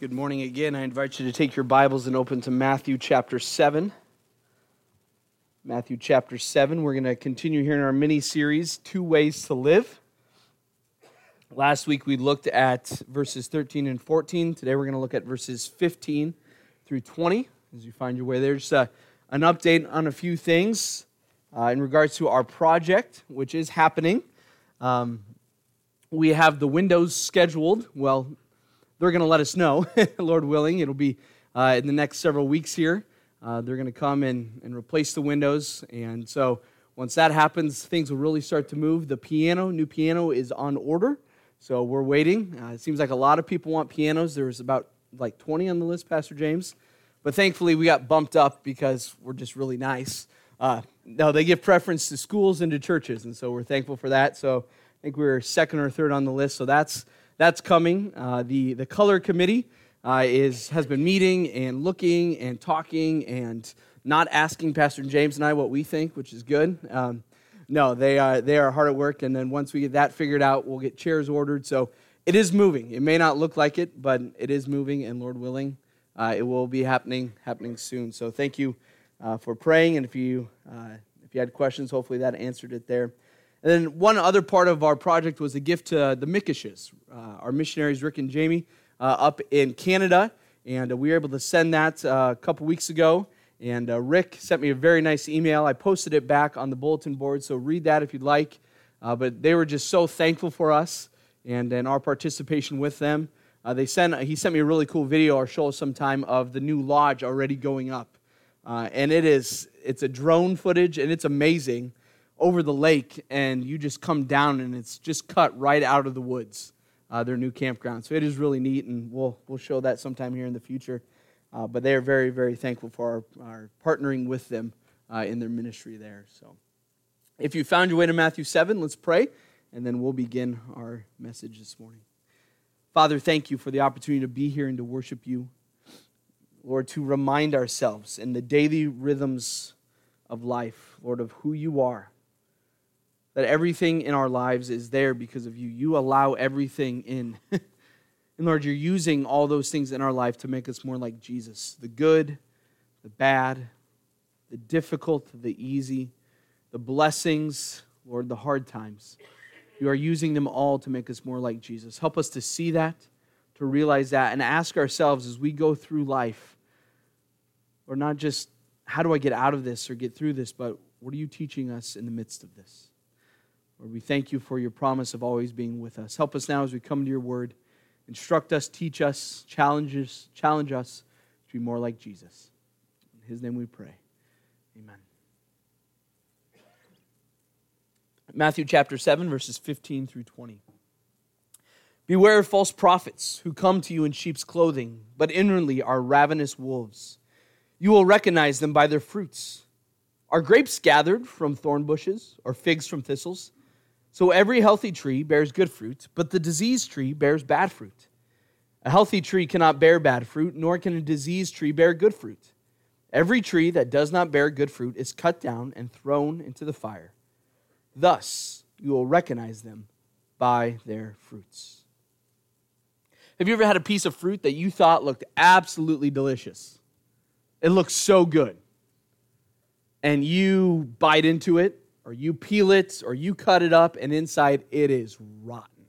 Good morning again. I invite you to take your Bibles and open to Matthew chapter 7. Matthew chapter 7. We're going to continue here in our mini series, Two Ways to Live. Last week we looked at verses 13 and 14. Today we're going to look at verses 15 through 20 as you find your way there. Just uh, an update on a few things uh, in regards to our project, which is happening. Um, we have the windows scheduled. Well, they're going to let us know, Lord willing. It'll be uh, in the next several weeks here. Uh, they're going to come and, and replace the windows. And so once that happens, things will really start to move. The piano, new piano, is on order. So we're waiting. Uh, it seems like a lot of people want pianos. There's about like 20 on the list, Pastor James. But thankfully, we got bumped up because we're just really nice. Uh, no, they give preference to schools and to churches. And so we're thankful for that. So I think we we're second or third on the list. So that's that's coming. Uh, the, the color committee uh, is, has been meeting and looking and talking and not asking Pastor James and I what we think, which is good. Um, no, they are, they are hard at work. And then once we get that figured out, we'll get chairs ordered. So it is moving. It may not look like it, but it is moving. And Lord willing, uh, it will be happening happening soon. So thank you uh, for praying. And if you, uh, if you had questions, hopefully that answered it there. And then one other part of our project was a gift to the Mickishes, uh, our missionaries, Rick and Jamie, uh, up in Canada. And uh, we were able to send that uh, a couple weeks ago. And uh, Rick sent me a very nice email. I posted it back on the bulletin board, so read that if you'd like. Uh, but they were just so thankful for us and, and our participation with them. they sent, he sent me a really cool video or show sometime of the new lodge already going up. and it is, it's a drone footage, and it's amazing over the lake and you just come down and it's just cut right out of the woods, uh, their new campground. So it is really neat, and we'll, we'll show that sometime here in the future. Uh, but they are very, very thankful for our, our partnering with them uh, in their ministry there. So if you found your way to Matthew 7, let's pray, and then we'll begin our message this morning. Father, thank you for the opportunity to be here and to worship you. Lord, to remind ourselves in the daily rhythms of life, Lord, of who you are that everything in our lives is there because of you. You allow everything in. and Lord, you're using all those things in our life to make us more like Jesus the good, the bad, the difficult, the easy, the blessings, Lord, the hard times. You are using them all to make us more like Jesus. Help us to see that, to realize that, and ask ourselves as we go through life, or not just how do I get out of this or get through this, but what are you teaching us in the midst of this? Lord, we thank you for your promise of always being with us. Help us now as we come to your word. Instruct us, teach us, challenge us, challenge us to be more like Jesus. In his name we pray. Amen. Matthew chapter 7, verses 15 through 20. Beware of false prophets who come to you in sheep's clothing, but inwardly are ravenous wolves. You will recognize them by their fruits. Are grapes gathered from thorn bushes, or figs from thistles? So every healthy tree bears good fruit, but the diseased tree bears bad fruit. A healthy tree cannot bear bad fruit, nor can a diseased tree bear good fruit. Every tree that does not bear good fruit is cut down and thrown into the fire. Thus, you will recognize them by their fruits. Have you ever had a piece of fruit that you thought looked absolutely delicious? It looks so good. And you bite into it or you peel it, or you cut it up, and inside it is rotten.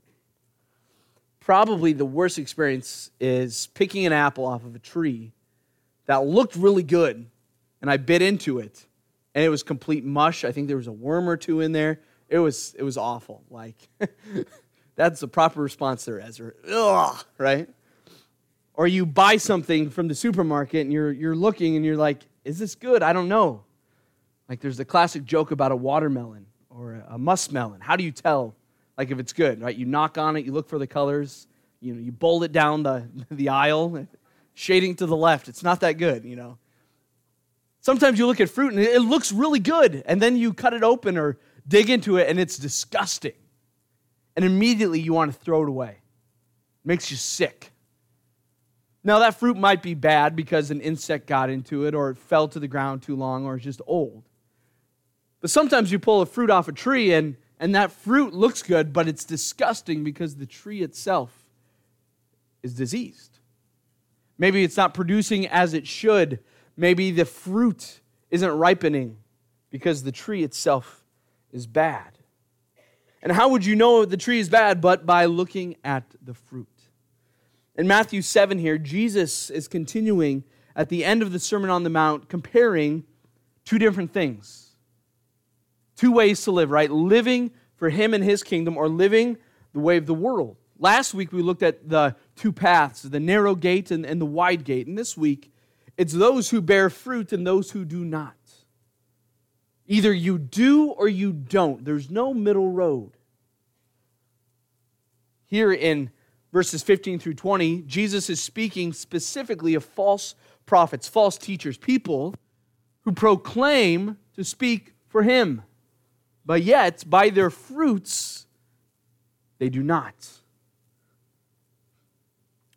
Probably the worst experience is picking an apple off of a tree that looked really good, and I bit into it, and it was complete mush. I think there was a worm or two in there. It was, it was awful. Like, that's the proper response there, Ezra. Ugh, right? Or you buy something from the supermarket and you're, you're looking and you're like, is this good? I don't know. Like there's the classic joke about a watermelon or a muskmelon. How do you tell like if it's good, right? You knock on it, you look for the colors, you know, you bowl it down the, the aisle, shading to the left. It's not that good, you know. Sometimes you look at fruit and it looks really good, and then you cut it open or dig into it and it's disgusting. And immediately you want to throw it away. It makes you sick. Now, that fruit might be bad because an insect got into it, or it fell to the ground too long, or it's just old. But sometimes you pull a fruit off a tree and, and that fruit looks good, but it's disgusting because the tree itself is diseased. Maybe it's not producing as it should. Maybe the fruit isn't ripening because the tree itself is bad. And how would you know the tree is bad? But by looking at the fruit. In Matthew 7 here, Jesus is continuing at the end of the Sermon on the Mount comparing two different things. Two ways to live, right? Living for Him and His kingdom or living the way of the world. Last week we looked at the two paths, the narrow gate and, and the wide gate. And this week, it's those who bear fruit and those who do not. Either you do or you don't. There's no middle road. Here in verses 15 through 20, Jesus is speaking specifically of false prophets, false teachers, people who proclaim to speak for him, but yet by their fruits they do not.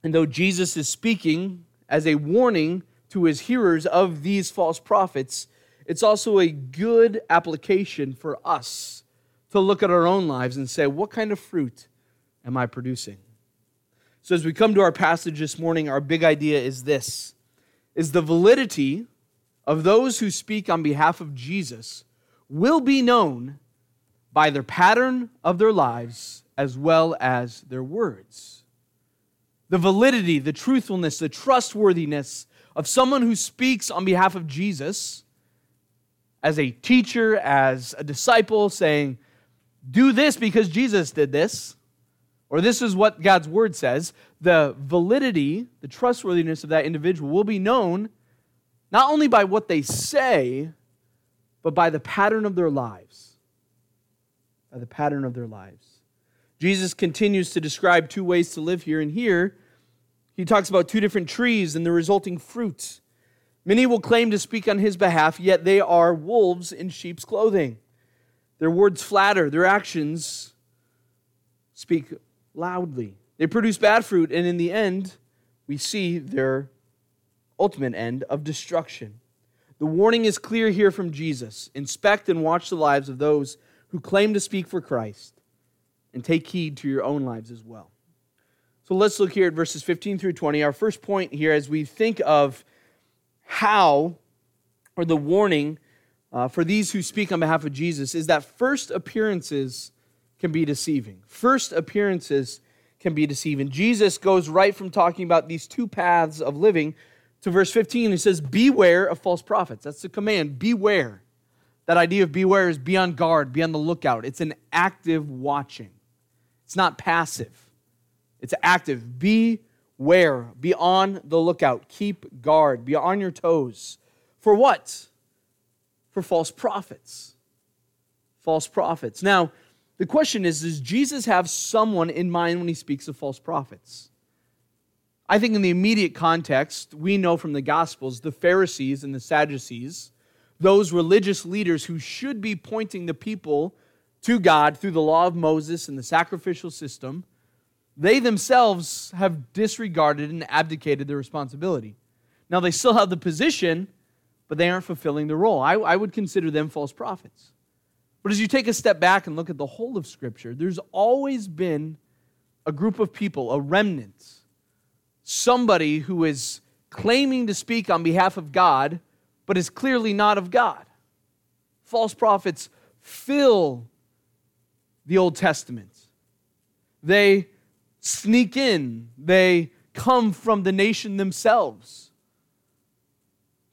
And though Jesus is speaking as a warning to his hearers of these false prophets, it's also a good application for us to look at our own lives and say, what kind of fruit am I producing? So as we come to our passage this morning, our big idea is this is the validity of those who speak on behalf of Jesus will be known by their pattern of their lives as well as their words the validity, the truthfulness, the trustworthiness of someone who speaks on behalf of Jesus as a teacher, as a disciple, saying, Do this because Jesus did this, or this is what God's word says, the validity, the trustworthiness of that individual will be known not only by what they say, but by the pattern of their lives. By the pattern of their lives. Jesus continues to describe two ways to live here, and here he talks about two different trees and the resulting fruits. Many will claim to speak on his behalf, yet they are wolves in sheep's clothing. Their words flatter, their actions speak loudly. They produce bad fruit, and in the end, we see their ultimate end of destruction. The warning is clear here from Jesus inspect and watch the lives of those who claim to speak for Christ, and take heed to your own lives as well. So let's look here at verses 15 through 20. Our first point here, as we think of how, or the warning uh, for these who speak on behalf of Jesus, is that first appearances can be deceiving. First appearances can be deceiving. Jesus goes right from talking about these two paths of living to verse 15. He says, Beware of false prophets. That's the command. Beware. That idea of beware is be on guard, be on the lookout. It's an active watching, it's not passive. It's active. Beware. Be on the lookout. Keep guard. Be on your toes. For what? For false prophets. False prophets. Now, the question is Does Jesus have someone in mind when he speaks of false prophets? I think in the immediate context, we know from the Gospels the Pharisees and the Sadducees, those religious leaders who should be pointing the people to God through the law of Moses and the sacrificial system, they themselves have disregarded and abdicated their responsibility. Now, they still have the position, but they aren't fulfilling the role. I, I, would consider them false prophets. But as you take a step back and look at the whole of Scripture, there's always been a group of people, a remnant, somebody who is claiming to speak on behalf of God, but is clearly not of God. False prophets fill the Old Testament. They sneak in, they come from the nation themselves.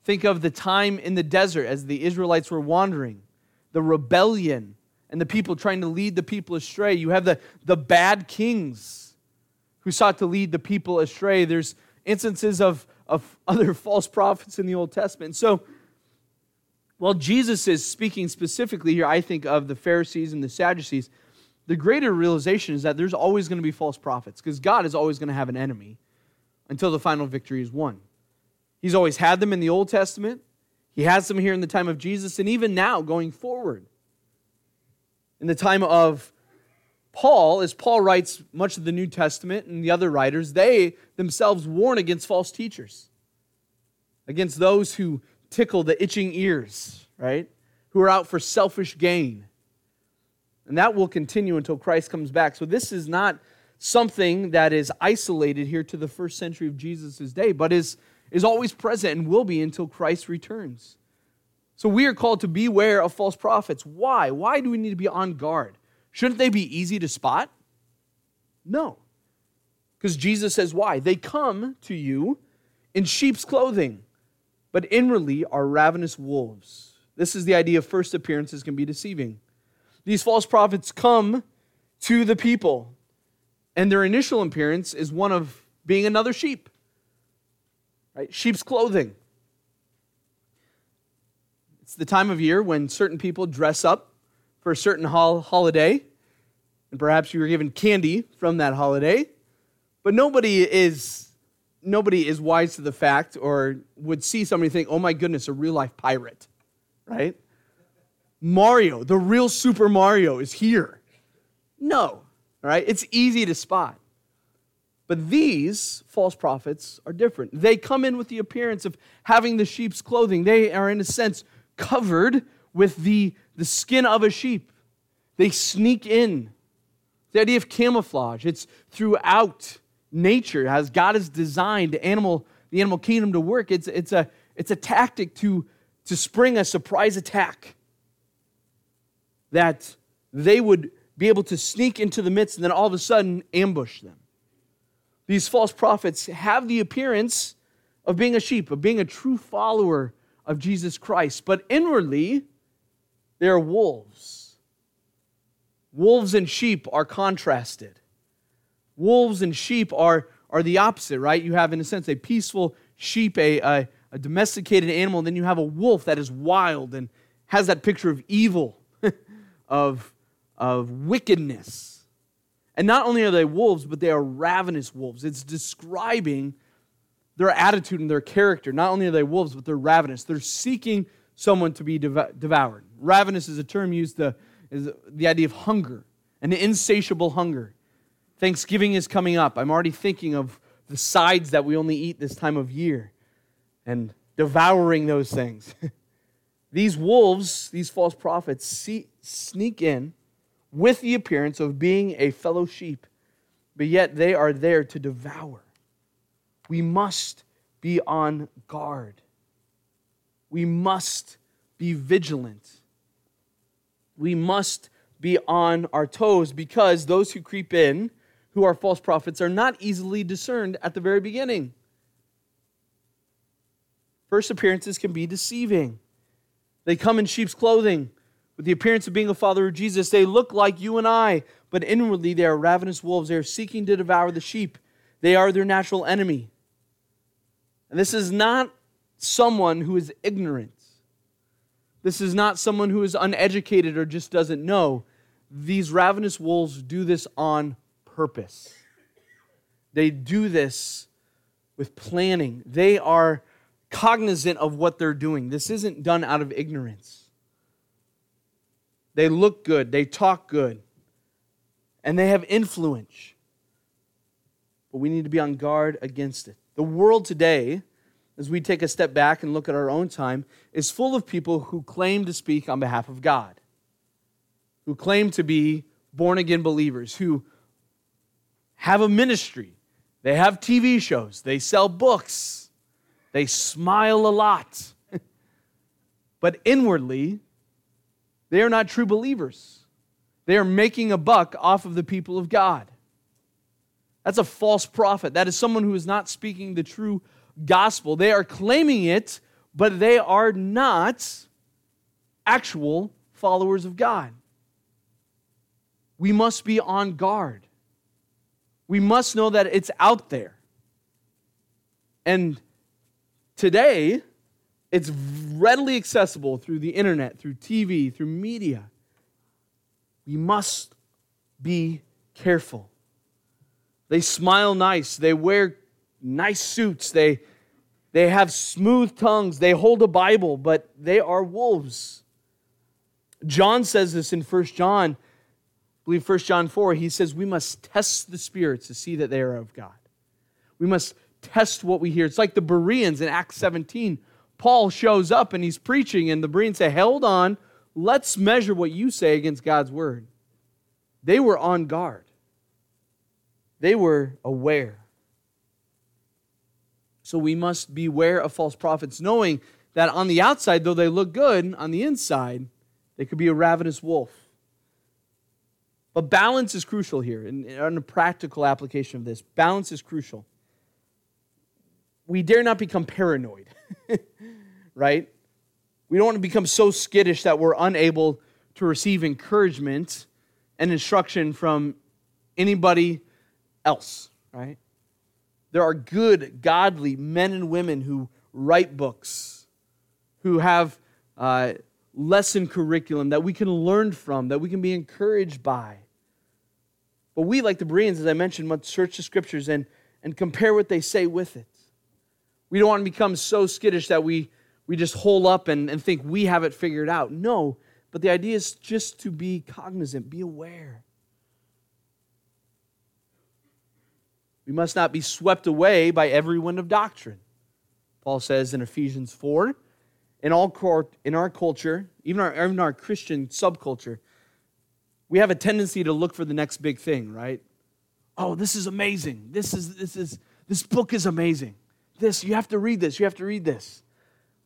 Think of the time in the desert as the Israelites were wandering, the rebellion, and the people trying to lead the people astray. You have the, the bad kings who sought to lead the people astray. There's instances of, of other false prophets in the Old Testament. So, while Jesus is speaking specifically here, I think of the Pharisees and the Sadducees the greater realization is that there's always going to be false prophets because God is always going to have an enemy until the final victory is won. He's always had them in the Old Testament, He has them here in the time of Jesus, and even now going forward. In the time of Paul, as Paul writes much of the New Testament and the other writers, they themselves warn against false teachers, against those who tickle the itching ears, right? Who are out for selfish gain and that will continue until Christ comes back. So this is not something that is isolated here to the first century of Jesus' day, but is, is always present and will be until Christ returns. So we are called to beware of false prophets. Why? Why do we need to be on guard? Shouldn't they be easy to spot? No. Because Jesus says, why? They come to you in sheep's clothing, but inwardly are ravenous wolves. This is the idea of first appearances can be deceiving. These false prophets come to the people, and their initial appearance is one of being another sheep. Right? Sheep's clothing. It's the time of year when certain people dress up for a certain hol- holiday, and perhaps you were given candy from that holiday, but nobody is nobody is wise to the fact or would see somebody think, "Oh my goodness, a real life pirate." Right? Mario, the real Super Mario is here. No. Right? It's easy to spot. But these false prophets are different. They come in with the appearance of having the sheep's clothing. They are, in a sense, covered with the, the skin of a sheep. They sneak in. The idea of camouflage, it's throughout nature, as God has designed animal, the animal kingdom to work. It's, it's, a, it's a tactic to, to spring a surprise attack that they would be able to sneak into the midst and then all of a sudden ambush them. These false prophets have the appearance of being a sheep, of being a true follower of Jesus Christ, but inwardly, they are wolves. Wolves and sheep are contrasted. Wolves and sheep are, are the opposite, right? You have, in a sense, a peaceful sheep, a, a, a domesticated animal, and then you have a wolf that is wild and has that picture of evil, of, of wickedness. And not only are they wolves, but they are ravenous wolves. It's describing their attitude and their character. Not only are they wolves, but they're ravenous. They're seeking someone to be devoured. Ravenous is a term used to, is the idea of hunger, an insatiable hunger. Thanksgiving is coming up. I'm already thinking of the sides that we only eat this time of year and devouring those things. these wolves, these false prophets, see, sneak in with the appearance of being a fellow sheep, but yet they are there to devour. We must be on guard. We must be vigilant. We must be on our toes because those who creep in, who are false prophets, are not easily discerned at the very beginning. First appearances can be deceiving. They come in sheep's clothing with the appearance of being a follower of Jesus. They look like you and I, but inwardly they are ravenous wolves. They are seeking to devour the sheep. They are their natural enemy. And this is not someone who is ignorant. This is not someone who is uneducated or just doesn't know. These ravenous wolves do this on purpose. They do this with planning. They are cognizant of what they're doing. This isn't done out of ignorance. They look good, they talk good, and they have influence. But we need to be on guard against it. The world today, as we take a step back and look at our own time, is full of people who claim to speak on behalf of God, who claim to be born again believers, who have a ministry, they have TV shows, they sell books, they smile a lot. but inwardly, they are not true believers. They are making a buck off of the people of God. That's a false prophet. That is someone who is not speaking the true gospel. They are claiming it, but they are not actual followers of God. We must be on guard. We must know that it's out there. And today, it's readily accessible through the internet, through TV, through media. We must be careful. They smile nice. They wear nice suits. They, they have smooth tongues. They hold a Bible, but they are wolves. John says this in 1 John, I believe 1 John 4. He says, We must test the spirits to see that they are of God. We must test what we hear. It's like the Bereans in Acts 17. Paul shows up and he's preaching, and the Bereans say, Hold on, let's measure what you say against God's word. They were on guard. They were aware. So we must beware of false prophets, knowing that on the outside, though they look good, on the inside, they could be a ravenous wolf. But balance is crucial here, and in a practical application of this, balance is crucial. We dare not become paranoid, right? We don't want to become so skittish that we're unable to receive encouragement and instruction from anybody else, right? There are good, godly men and women who write books, who have uh, lesson curriculum that we can learn from, that we can be encouraged by. But we, like the Bereans, as I mentioned, must search the scriptures and, and compare what they say with it. We don't want to become so skittish that we, we just hole up and, and think we have it figured out. No, but the idea is just to be cognizant, be aware. We must not be swept away by every wind of doctrine. Paul says in Ephesians 4 in, all in our culture, even our, even our Christian subculture, we have a tendency to look for the next big thing, right? Oh, this is amazing. This is this is this book is amazing. This you have to read this. You have to read this.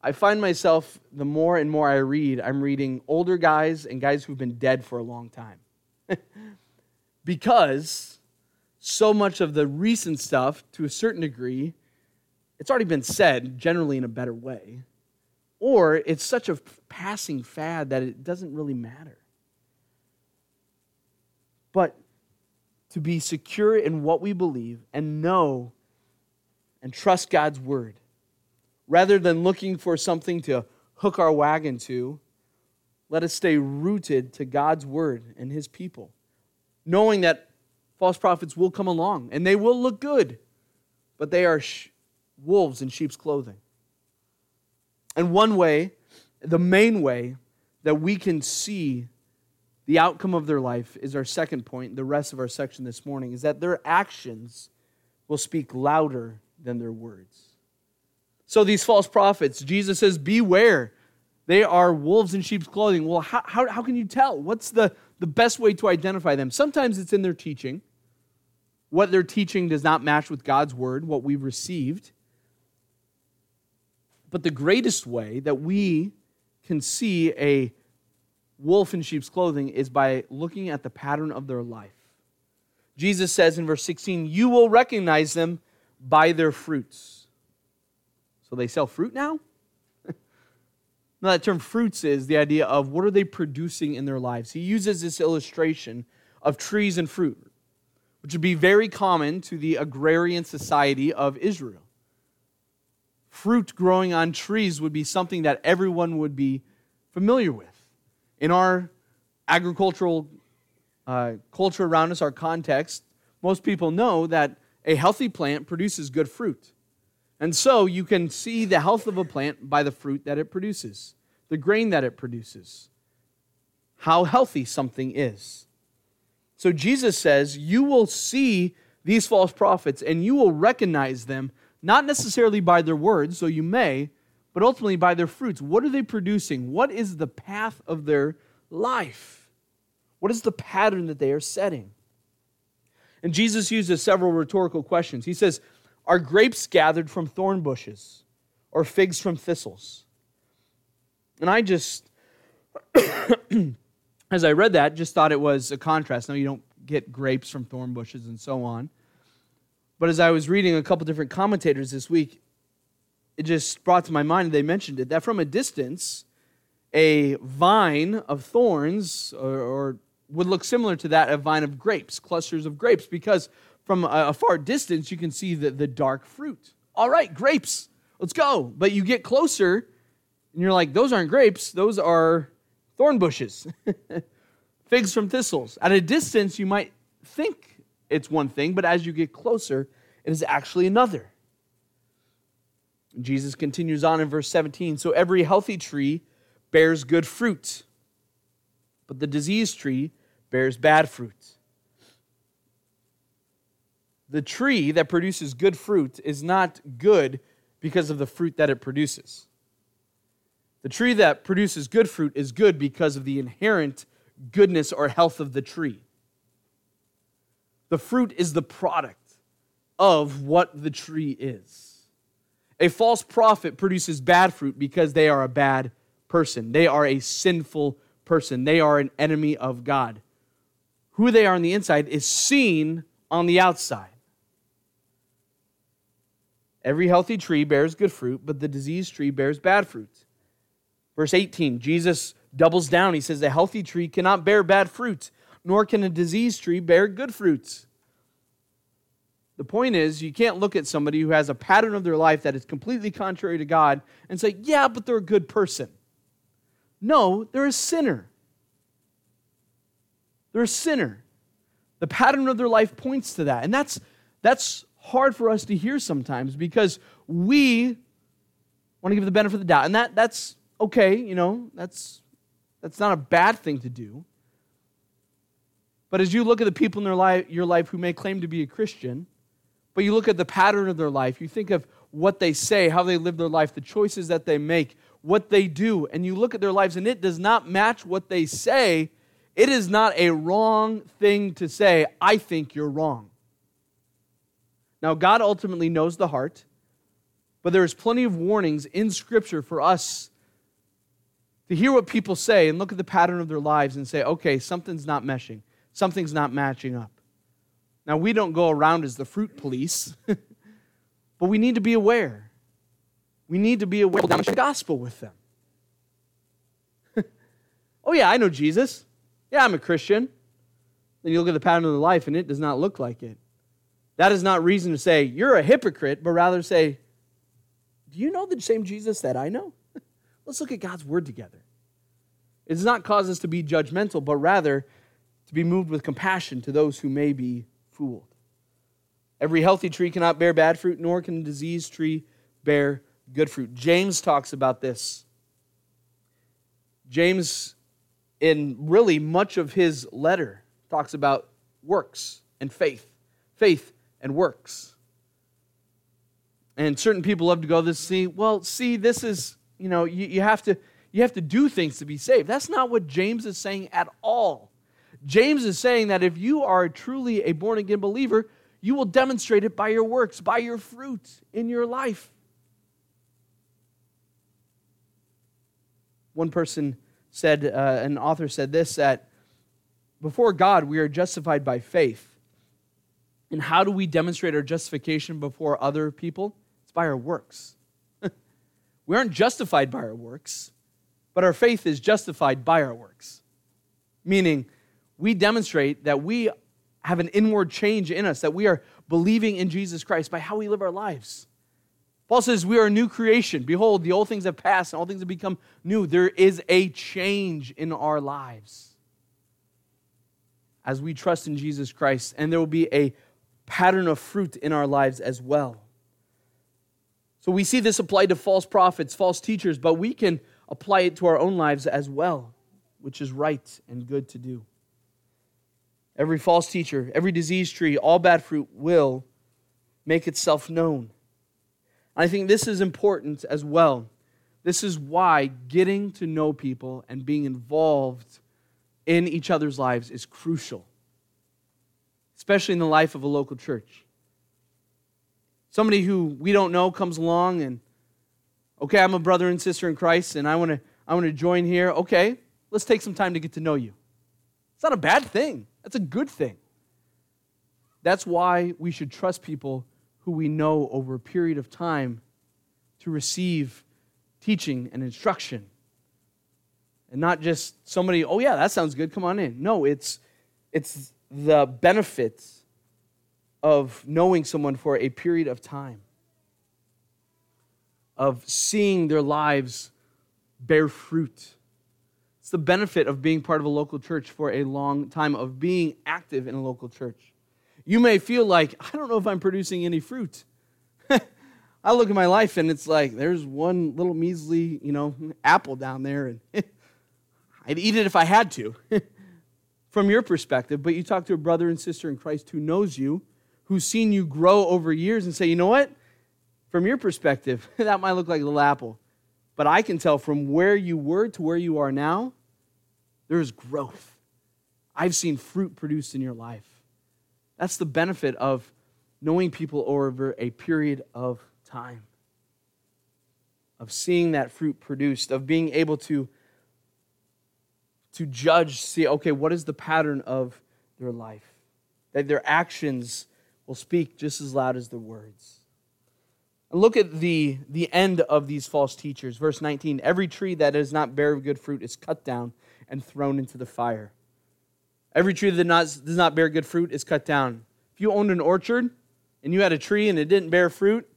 I find myself the more and more I read, I'm reading older guys and guys who've been dead for a long time. because so much of the recent stuff, to a certain degree, it's already been said, generally in a better way. Or it's such a passing fad that it doesn't really matter. But to be secure in what we believe and know and trust God's word, rather than looking for something to hook our wagon to, let us stay rooted to God's word and his people, knowing that false prophets will come along and they will look good, but they are sh- wolves in sheep's clothing. And one way, the main way that we can see the outcome of their life is our second point, the rest of our section this morning, is that their actions will speak louder than their words. So these false prophets, Jesus says, beware. They are wolves in sheep's clothing. Well, how, how, how can you tell? What's the, the best way to identify them? Sometimes it's in their teaching. What they're teaching does not match with God's word, what we've received. But the greatest way that we can see a wolf in sheep's clothing is by looking at the pattern of their life. Jesus says in verse 16, You will recognize them by their fruits. So they sell fruit now? now, that term fruits is the idea of what are they producing in their lives. He uses this illustration of trees and fruit, which would be very common to the agrarian society of Israel fruit growing on trees would be something that everyone would be familiar with. In our agricultural uh, culture around us, our context, most people know that a healthy plant produces good fruit. And so you can see the health of a plant by the fruit that it produces, the grain that it produces, how healthy something is. So Jesus says, You will see these false prophets and you will recognize them not necessarily by their words, so you may, but ultimately by their fruits. What are they producing? What is the path of their life? What is the pattern that they are setting? And Jesus uses several rhetorical questions. He says, Are grapes gathered from thorn bushes or figs from thistles? And I just, as I read that, just thought it was a contrast. Now, you don't get grapes from thorn bushes and so on. But as I was reading a couple different commentators this week, it just brought to my mind, they mentioned it, that from a distance, a vine of thorns or, or would look similar to that, a vine of grapes, clusters of grapes, because from a, a far distance, you can see the, the dark fruit. All right, grapes, let's go. But you get closer, and you're like, those aren't grapes, those are thorn bushes, figs from thistles. At a distance, you might think it's one thing, but as you get closer, it is actually another. Jesus continues on in verse 17 So every healthy tree bears good fruit, but the diseased tree bears bad fruit. The tree that produces good fruit is not good because of the fruit that it produces. The tree that produces good fruit is good because of the inherent goodness or health of the tree. The fruit is the product of what the tree is. A false prophet produces bad fruit because they are a bad person. They are a sinful person. They are an enemy of God. Who they are on the inside is seen on the outside. Every healthy tree bears good fruit, but the diseased tree bears bad fruit. Verse 18, Jesus doubles down. He says, A healthy tree cannot bear bad fruits, nor can a diseased tree bear good fruits. The point is, you can't look at somebody who has a pattern of their life that is completely contrary to God and say, Yeah, but they're a good person. No, they're a sinner. They're a sinner. The pattern of their life points to that. And that's, that's hard for us to hear sometimes because we want to give the benefit of the doubt. And that, that's okay, you know, that's, that's not a bad thing to do. But as you look at the people in their life, your life who may claim to be a Christian, but you look at the pattern of their life, you think of what they say, how they live their life, the choices that they make, what they do, and you look at their lives and it does not match what they say, it is not a wrong thing to say, I think you're wrong. Now, God ultimately knows the heart, but there is plenty of warnings in Scripture for us to hear what people say and look at the pattern of their lives and say, okay, something's not meshing, something's not matching up. Now, we don't go around as the fruit police, but we need to be aware. We need to be aware of the gospel with them. oh, yeah, I know Jesus. Yeah, I'm a Christian. Then you look at the pattern of their life and it does not look like it. That is not reason to say, you're a hypocrite, but rather say, do you know the same Jesus that I know? Let's look at God's word together. It does not cause us to be judgmental, but rather to be moved with compassion to those who may be fooled. Every healthy tree cannot bear bad fruit, nor can a diseased tree bear good fruit. James talks about this. James, in really much of his letter, talks about works and faith. Faith and works. And certain people love to go this see, well, see, this is you know, you, you, have to, you have to do things to be saved. That's not what James is saying at all. James is saying that if you are truly a born again believer, you will demonstrate it by your works, by your fruit in your life. One person said, uh, an author said this that before God, we are justified by faith. And how do we demonstrate our justification before other people? It's by our works. We aren't justified by our works, but our faith is justified by our works. Meaning, we demonstrate that we have an inward change in us, that we are believing in Jesus Christ by how we live our lives. Paul says, We are a new creation. Behold, the old things have passed and all things have become new. There is a change in our lives as we trust in Jesus Christ, and there will be a pattern of fruit in our lives as well. So we see this applied to false prophets, false teachers, but we can apply it to our own lives as well, which is right and good to do. Every false teacher, every disease tree, all bad fruit will make itself known. I think this is important as well. This is why getting to know people and being involved in each other's lives is crucial, especially in the life of a local church. Somebody who we don't know comes along and, okay, I'm a brother and sister in Christ and I want to I want to join here. Okay, let's take some time to get to know you. It's not a bad thing. That's a good thing. That's why we should trust people who we know over a period of time to receive teaching and instruction. And not just somebody, oh yeah, that sounds good, come on in. No, it's it's the benefits of knowing someone for a period of time, of seeing their lives bear fruit. It's the benefit of being part of a local church for a long time, of being active in a local church. You may feel like, I don't know if I'm producing any fruit. I look at my life and it's like, there's one little measly, you know, apple down there, and I'd eat it if I had to, from your perspective. But you talk to a brother and sister in Christ who knows you, who's seen you grow over years and say, you know what? From your perspective, that might look like a little apple. But I can tell from where you were to where you are now, there is growth. I've seen fruit produced in your life. That's the benefit of knowing people over a period of time, of seeing that fruit produced, of being able to, to judge, see, okay, what is the pattern of their life? That their actions will speak just as loud as the words. And look at the, the end of these false teachers. Verse 19 Every tree that does not bear good fruit is cut down and thrown into the fire. Every tree that not, does not bear good fruit is cut down. If you owned an orchard and you had a tree and it didn't bear fruit,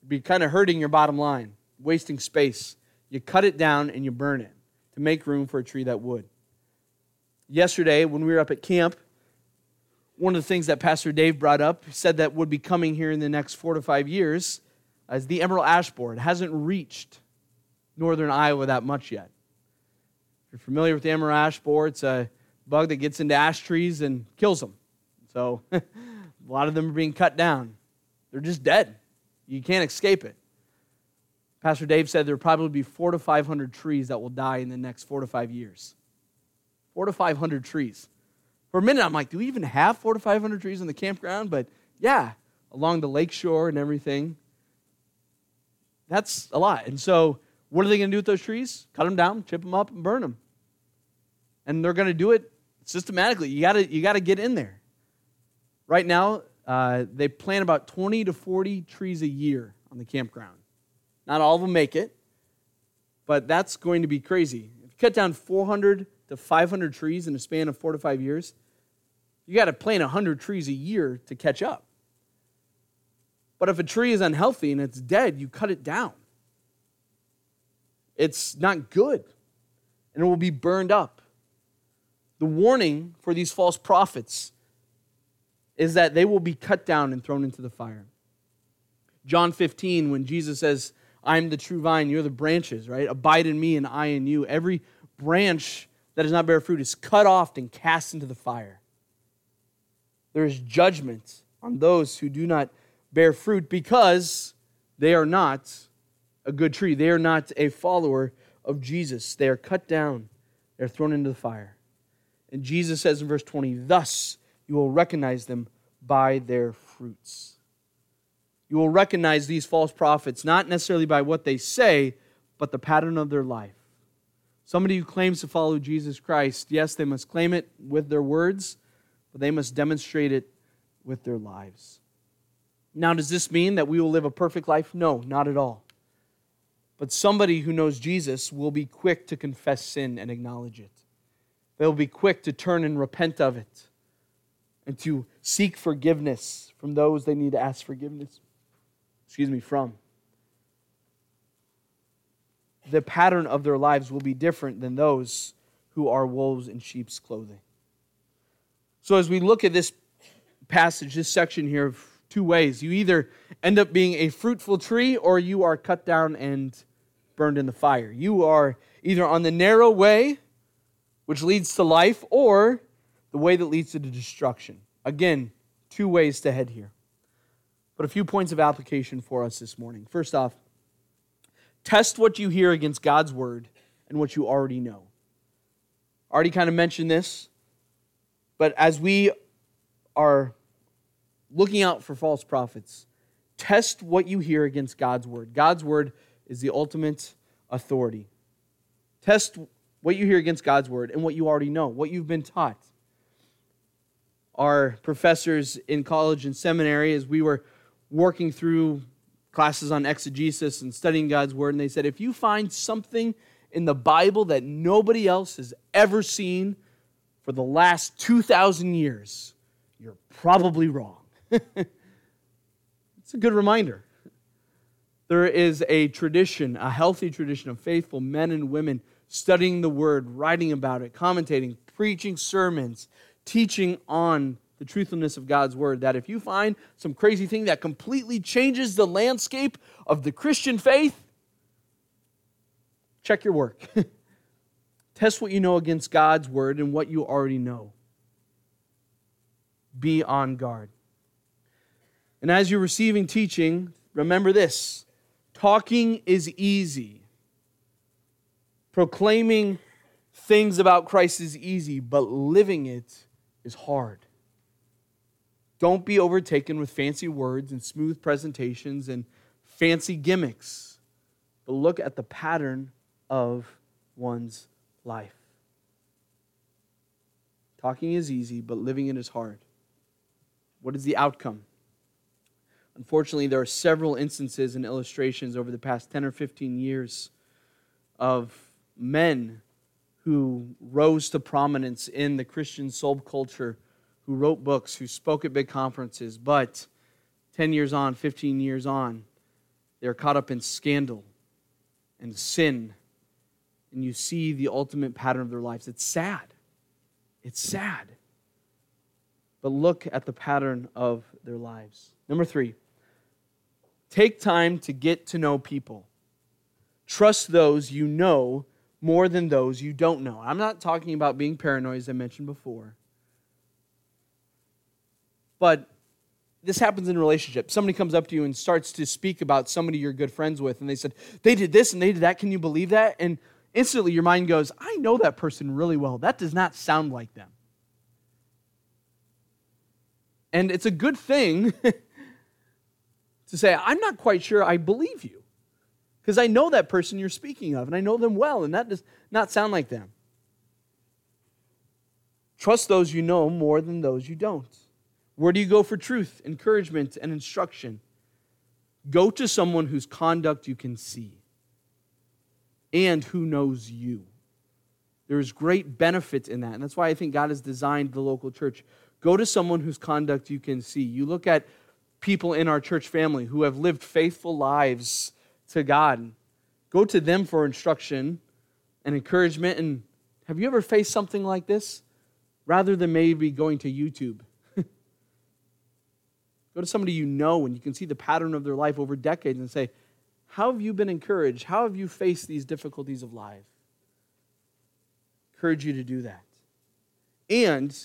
it'd be kind of hurting your bottom line, wasting space. You cut it down and you burn it to make room for a tree that would. Yesterday, when we were up at camp, one of the things that Pastor Dave brought up, said that would be coming here in the next four to five years, is the emerald ash borer. It hasn't reached northern Iowa that much yet. If you're familiar with the emerald ash borer, it's a bug that gets into ash trees and kills them. So a lot of them are being cut down. They're just dead. You can't escape it. Pastor Dave said there will probably be four to 500 trees that will die in the next four to five years. Four to 500 trees. For a minute, I'm like, do we even have four to 500 trees in the campground? But yeah, along the lake shore and everything. That's a lot. And so, what are they going to do with those trees? Cut them down, chip them up, and burn them. And they're going to do it systematically. You got to you got to get in there. Right now, uh, they plant about 20 to 40 trees a year on the campground. Not all of them make it, but that's going to be crazy. If you cut down 400 to 500 trees in a span of four to five years, you got to plant 100 trees a year to catch up. But if a tree is unhealthy and it's dead, you cut it down. It's not good, and it will be burned up. The warning for these false prophets is that they will be cut down and thrown into the fire. John 15, when Jesus says, I am the true vine, you're the branches, right? Abide in me and I in you. Every branch that does not bear fruit is cut off and cast into the fire. There is judgment on those who do not bear fruit because they are not a good tree. They are not a follower of Jesus. They are cut down, they're thrown into the fire. And Jesus says in verse 20, Thus you will recognize them by their fruits. You will recognize these false prophets not necessarily by what they say, but the pattern of their life. Somebody who claims to follow Jesus Christ, yes, they must claim it with their words, but they must demonstrate it with their lives. Now, does this mean that we will live a perfect life? No, not at all. But somebody who knows Jesus will be quick to confess sin and acknowledge it. They'll be quick to turn and repent of it and to seek forgiveness from those they need to ask forgiveness, excuse me, from. The pattern of their lives will be different than those who are wolves in sheep's clothing. So, as we look at this passage, this section here, of two ways. You either end up being a fruitful tree or you are cut down and burned in the fire. You are either on the narrow way, which leads to life, or the way that leads to destruction. Again, two ways to head here. But a few points of application for us this morning. First off, test what you hear against God's word and what you already know. Already kind of mentioned this, but as we are looking out for false prophets, test what you hear against God's word. God's word is the ultimate authority. Test what you hear against God's word and what you already know, what you've been taught our professors in college and seminary as we were working through classes on exegesis and studying God's Word, and they said, if you find something in the Bible that nobody else has ever seen for the last 2,000 years, you're probably wrong. it's a good reminder. There is a tradition, a healthy tradition of faithful men and women studying the Word, writing about it, commentating, preaching sermons, teaching on the truthfulness of God's word. That if you find some crazy thing that completely changes the landscape of the Christian faith, check your work. Test what you know against God's word and what you already know. Be on guard. And as you're receiving teaching, remember this talking is easy, proclaiming things about Christ is easy, but living it is hard. Don't be overtaken with fancy words and smooth presentations and fancy gimmicks, but look at the pattern of one's life. Talking is easy, but living it is hard. What is the outcome? Unfortunately, there are several instances and illustrations over the past 10 or 15 years of men who rose to prominence in the Christian soul culture, who wrote books, who spoke at big conferences, but 10 years on, 15 years on, they're caught up in scandal and sin. And you see the ultimate pattern of their lives. It's sad. It's sad. But look at the pattern of their lives. Number three, take time to get to know people. Trust those you know more than those you don't know. I'm not talking about being paranoid, as I mentioned before. But this happens in relationships. Somebody comes up to you and starts to speak about somebody you're good friends with, and they said, They did this and they did that. Can you believe that? And instantly your mind goes, I know that person really well. That does not sound like them. And it's a good thing to say, I'm not quite sure I believe you because I know that person you're speaking of and I know them well, and that does not sound like them. Trust those you know more than those you don't. Where do you go for truth, encouragement, and instruction? Go to someone whose conduct you can see and who knows you. There's great benefit in that. And that's why I think God has designed the local church. Go to someone whose conduct you can see. You look at people in our church family who have lived faithful lives to God. Go to them for instruction and encouragement. And have you ever faced something like this? Rather than maybe going to YouTube. Go to somebody you know and you can see the pattern of their life over decades and say, How have you been encouraged? How have you faced these difficulties of life? Encourage you to do that. And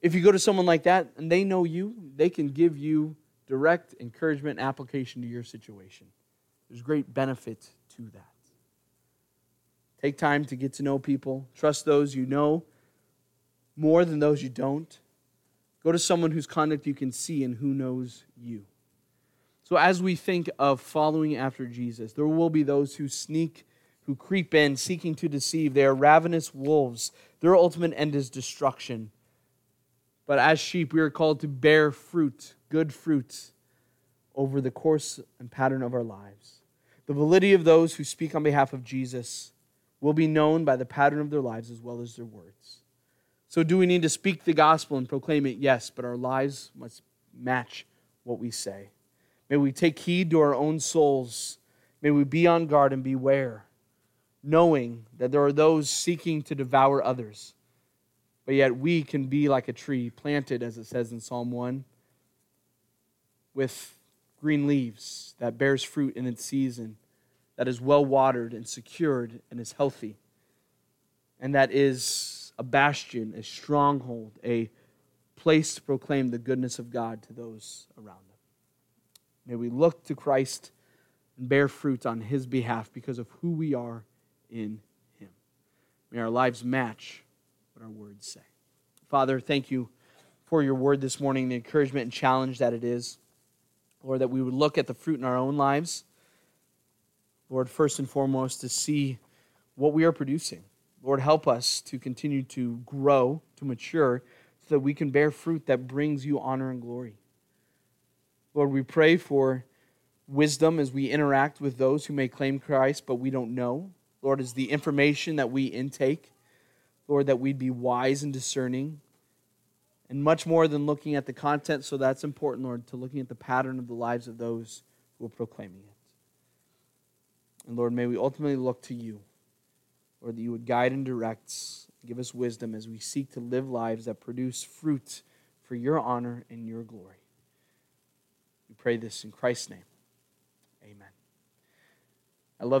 if you go to someone like that and they know you, they can give you direct encouragement application to your situation. There's great benefit to that. Take time to get to know people. Trust those you know more than those you don't. Go to someone whose conduct you can see and who knows you. So, as we think of following after Jesus, there will be those who sneak, who creep in, seeking to deceive. They are ravenous wolves. Their ultimate end is destruction. But as sheep, we are called to bear fruit, good fruit, over the course and pattern of our lives. The validity of those who speak on behalf of Jesus will be known by the pattern of their lives as well as their words. So, do we need to speak the gospel and proclaim it? Yes, but our lives must match what we say. May we take heed to our own souls. May we be on guard and beware, knowing that there are those seeking to devour others. But yet we can be like a tree planted, as it says in Psalm 1, with green leaves that bears fruit in its season, that is well watered and secured and is healthy, and that is a bastion, a stronghold, a place to proclaim the goodness of God to those around them. May we look to Christ and bear fruit on his behalf because of who we are in him. May our lives match what our words say. Father, thank you for your word this morning, the encouragement and challenge that it is. Lord, that we would look at the fruit in our own lives. Lord, first and foremost, to see what we are producing. Lord, help us to continue to grow, to mature, so that we can bear fruit that brings you honor and glory. Lord, we pray for wisdom as we interact with those who may claim Christ, but we don't know. Lord, as the information that we intake, Lord, that we'd be wise and discerning, and much more than looking at the content, so that's important, Lord, to looking at the pattern of the lives of those who are proclaiming it. And Lord, may we ultimately look to you, Lord, that you would guide and direct, give us wisdom as we seek to live lives that produce fruit for your honor and your glory. We pray this in Christ's name. Amen. I love the